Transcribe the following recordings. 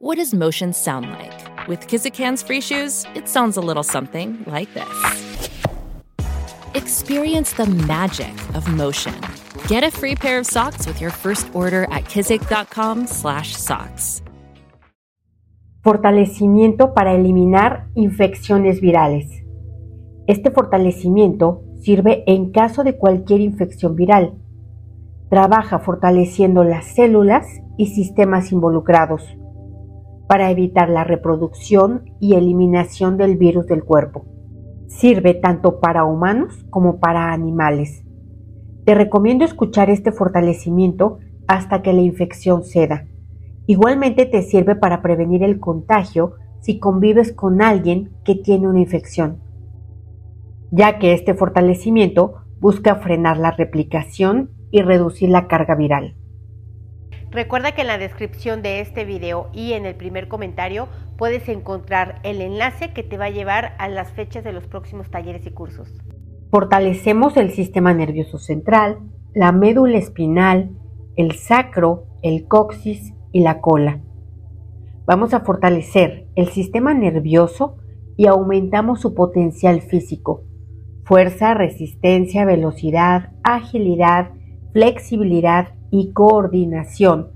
What does motion sound like? With Kizikans free shoes, it sounds a little something like this. Experience the magic of motion. Get a free pair of socks with your first order at kizik.com/socks. Fortalecimiento para eliminar infecciones virales. Este fortalecimiento sirve en caso de cualquier infección viral. Trabaja fortaleciendo las células y sistemas involucrados para evitar la reproducción y eliminación del virus del cuerpo. Sirve tanto para humanos como para animales. Te recomiendo escuchar este fortalecimiento hasta que la infección ceda. Igualmente te sirve para prevenir el contagio si convives con alguien que tiene una infección, ya que este fortalecimiento busca frenar la replicación y reducir la carga viral. Recuerda que en la descripción de este video y en el primer comentario puedes encontrar el enlace que te va a llevar a las fechas de los próximos talleres y cursos. Fortalecemos el sistema nervioso central, la médula espinal, el sacro, el coxis y la cola. Vamos a fortalecer el sistema nervioso y aumentamos su potencial físico. Fuerza, resistencia, velocidad, agilidad, flexibilidad y coordinación.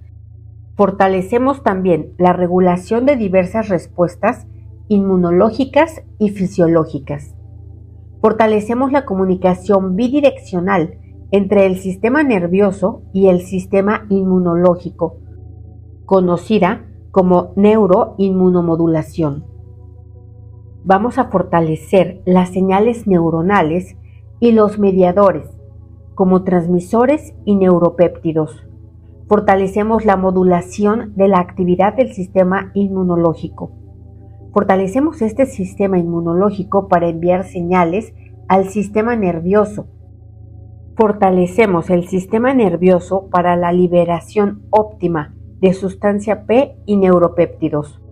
Fortalecemos también la regulación de diversas respuestas inmunológicas y fisiológicas. Fortalecemos la comunicación bidireccional entre el sistema nervioso y el sistema inmunológico, conocida como neuroinmunomodulación. Vamos a fortalecer las señales neuronales y los mediadores como transmisores y neuropéptidos. Fortalecemos la modulación de la actividad del sistema inmunológico. Fortalecemos este sistema inmunológico para enviar señales al sistema nervioso. Fortalecemos el sistema nervioso para la liberación óptima de sustancia P y neuropéptidos.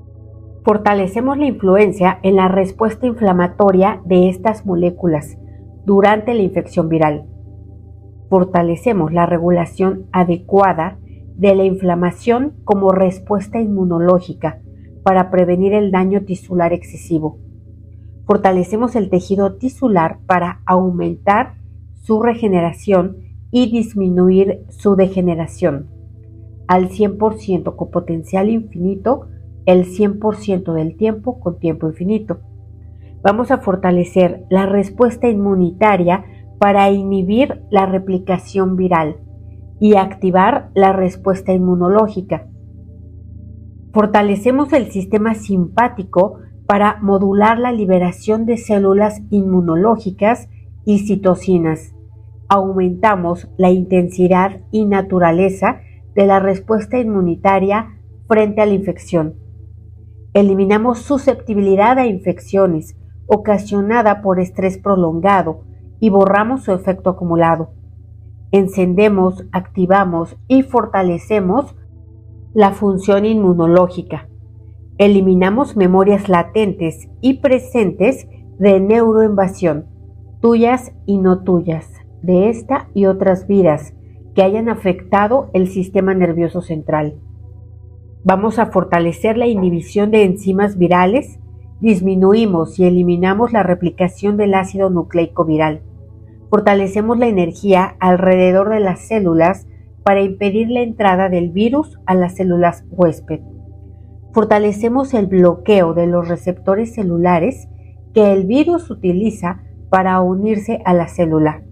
Fortalecemos la influencia en la respuesta inflamatoria de estas moléculas durante la infección viral fortalecemos la regulación adecuada de la inflamación como respuesta inmunológica para prevenir el daño tisular excesivo. Fortalecemos el tejido tisular para aumentar su regeneración y disminuir su degeneración al 100% con potencial infinito, el 100% del tiempo con tiempo infinito. Vamos a fortalecer la respuesta inmunitaria para inhibir la replicación viral y activar la respuesta inmunológica. Fortalecemos el sistema simpático para modular la liberación de células inmunológicas y citocinas. Aumentamos la intensidad y naturaleza de la respuesta inmunitaria frente a la infección. Eliminamos susceptibilidad a infecciones ocasionada por estrés prolongado, y borramos su efecto acumulado. Encendemos, activamos y fortalecemos la función inmunológica. Eliminamos memorias latentes y presentes de neuroinvasión, tuyas y no tuyas, de esta y otras vidas que hayan afectado el sistema nervioso central. Vamos a fortalecer la inhibición de enzimas virales, disminuimos y eliminamos la replicación del ácido nucleico viral fortalecemos la energía alrededor de las células para impedir la entrada del virus a las células huésped. Fortalecemos el bloqueo de los receptores celulares que el virus utiliza para unirse a la célula.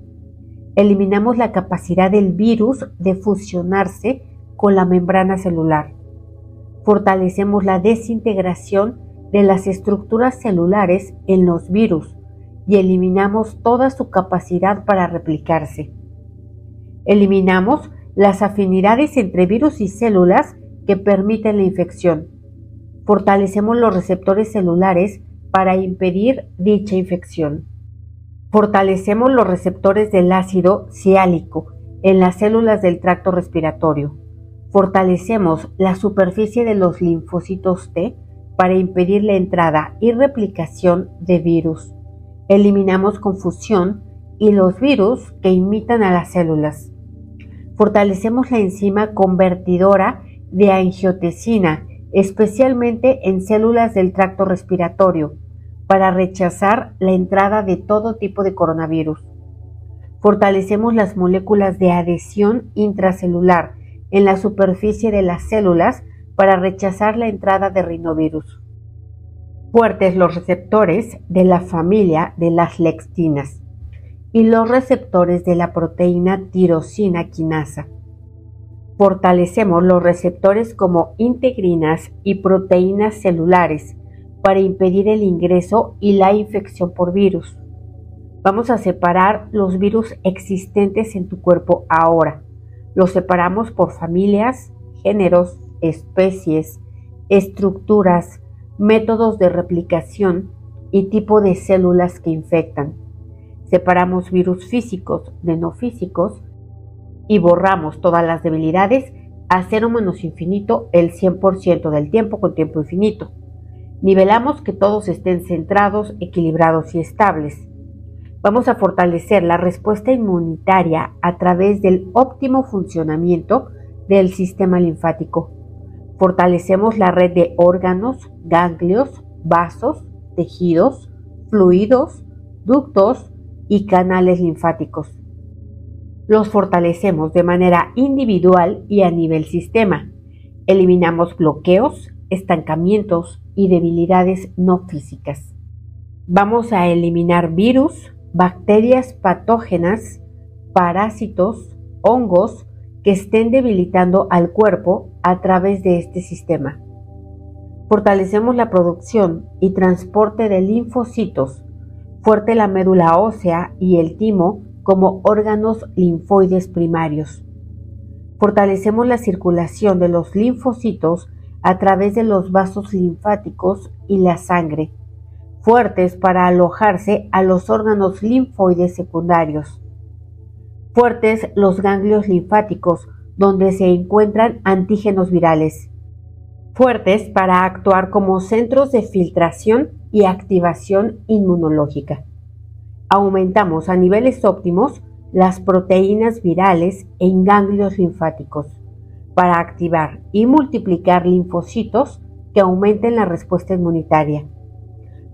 Eliminamos la capacidad del virus de fusionarse con la membrana celular. Fortalecemos la desintegración de las estructuras celulares en los virus y eliminamos toda su capacidad para replicarse. Eliminamos las afinidades entre virus y células que permiten la infección. fortalecemos los receptores celulares para impedir dicha infección. Fortalecemos los receptores del ácido ciálico en las células del tracto respiratorio. Fortalecemos la superficie de los linfocitos T para impedir la entrada y replicación de virus. Eliminamos confusión y los virus que imitan a las células. Fortalecemos la enzima convertidora de angiotensina, especialmente en células del tracto respiratorio, para rechazar la entrada de todo tipo de coronavirus. Fortalecemos las moléculas de adhesión intracelular en la superficie de las células para rechazar la entrada de rinovirus. Fuertes los receptores de la familia de las lectinas y los receptores de la proteína tirosina quinasa. Fortalecemos los receptores como integrinas y proteínas celulares para impedir el ingreso y la infección por virus. Vamos a separar los virus existentes en tu cuerpo ahora. Los separamos por familias, géneros, especies, estructuras, métodos de replicación y tipo de células que infectan. Separamos virus físicos de no físicos y borramos todas las debilidades a cero menos infinito el 100% del tiempo con tiempo infinito. Nivelamos que todos estén centrados, equilibrados y estables. Vamos a fortalecer la respuesta inmunitaria a través del óptimo funcionamiento del sistema linfático. Fortalecemos la red de órganos, ganglios, vasos, tejidos, fluidos, ductos y canales linfáticos. Los fortalecemos de manera individual y a nivel sistema. Eliminamos bloqueos, estancamientos y debilidades no físicas. Vamos a eliminar virus, bacterias patógenas, parásitos, hongos que estén debilitando al cuerpo a través de este sistema. Fortalecemos la producción y transporte de linfocitos, fuerte la médula ósea y el timo como órganos linfoides primarios. Fortalecemos la circulación de los linfocitos a través de los vasos linfáticos y la sangre, fuertes para alojarse a los órganos linfoides secundarios. Fuertes los ganglios linfáticos, donde se encuentran antígenos virales. Fuertes para actuar como centros de filtración y activación inmunológica. Aumentamos a niveles óptimos las proteínas virales en ganglios linfáticos para activar y multiplicar linfocitos que aumenten la respuesta inmunitaria.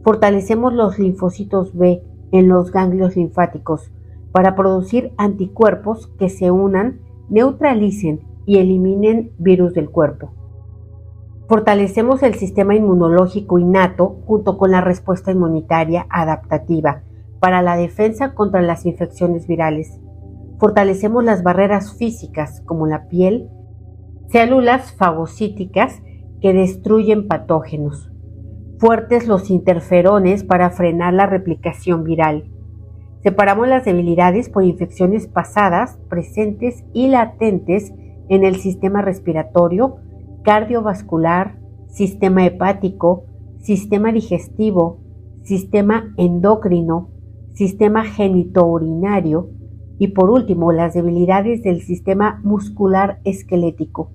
Fortalecemos los linfocitos B en los ganglios linfáticos para producir anticuerpos que se unan, neutralicen y eliminen virus del cuerpo. Fortalecemos el sistema inmunológico innato junto con la respuesta inmunitaria adaptativa para la defensa contra las infecciones virales. Fortalecemos las barreras físicas como la piel, células fagocíticas que destruyen patógenos. Fuertes los interferones para frenar la replicación viral. Separamos las debilidades por infecciones pasadas, presentes y latentes en el sistema respiratorio, cardiovascular, sistema hepático, sistema digestivo, sistema endocrino, sistema genitourinario y por último las debilidades del sistema muscular esquelético.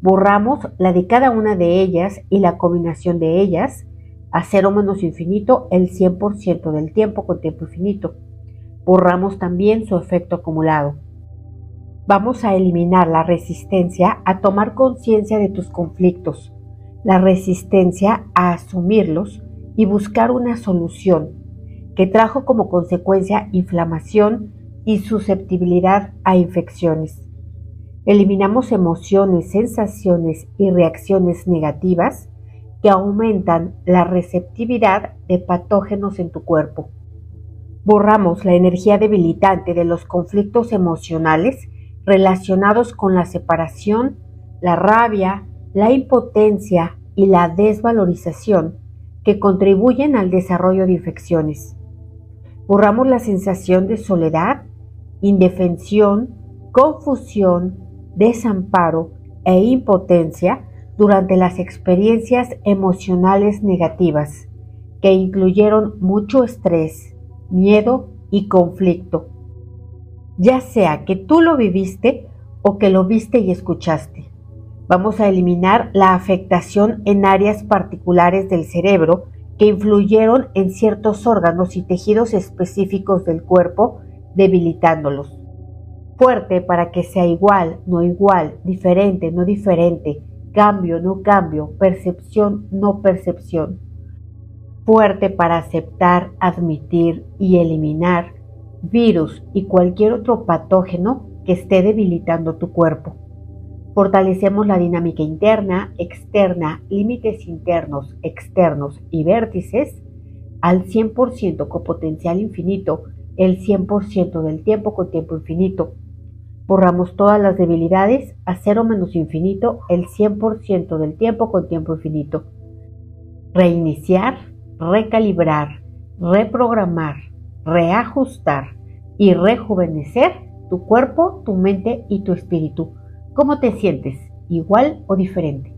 Borramos la de cada una de ellas y la combinación de ellas a cero menos infinito el 100% del tiempo con tiempo infinito. Borramos también su efecto acumulado. Vamos a eliminar la resistencia a tomar conciencia de tus conflictos, la resistencia a asumirlos y buscar una solución que trajo como consecuencia inflamación y susceptibilidad a infecciones. Eliminamos emociones, sensaciones y reacciones negativas que aumentan la receptividad de patógenos en tu cuerpo. Borramos la energía debilitante de los conflictos emocionales relacionados con la separación, la rabia, la impotencia y la desvalorización que contribuyen al desarrollo de infecciones. Borramos la sensación de soledad, indefensión, confusión, desamparo e impotencia durante las experiencias emocionales negativas que incluyeron mucho estrés, miedo y conflicto, ya sea que tú lo viviste o que lo viste y escuchaste. Vamos a eliminar la afectación en áreas particulares del cerebro que influyeron en ciertos órganos y tejidos específicos del cuerpo, debilitándolos. Fuerte para que sea igual, no igual, diferente, no diferente, cambio, no cambio, percepción, no percepción. Fuerte para aceptar, admitir y eliminar virus y cualquier otro patógeno que esté debilitando tu cuerpo. Fortalecemos la dinámica interna, externa, límites internos, externos y vértices al 100% con potencial infinito, el 100% del tiempo con tiempo infinito. Borramos todas las debilidades a cero menos infinito, el 100% del tiempo con tiempo infinito. Reiniciar, recalibrar, reprogramar, reajustar y rejuvenecer tu cuerpo, tu mente y tu espíritu. ¿Cómo te sientes? ¿Igual o diferente?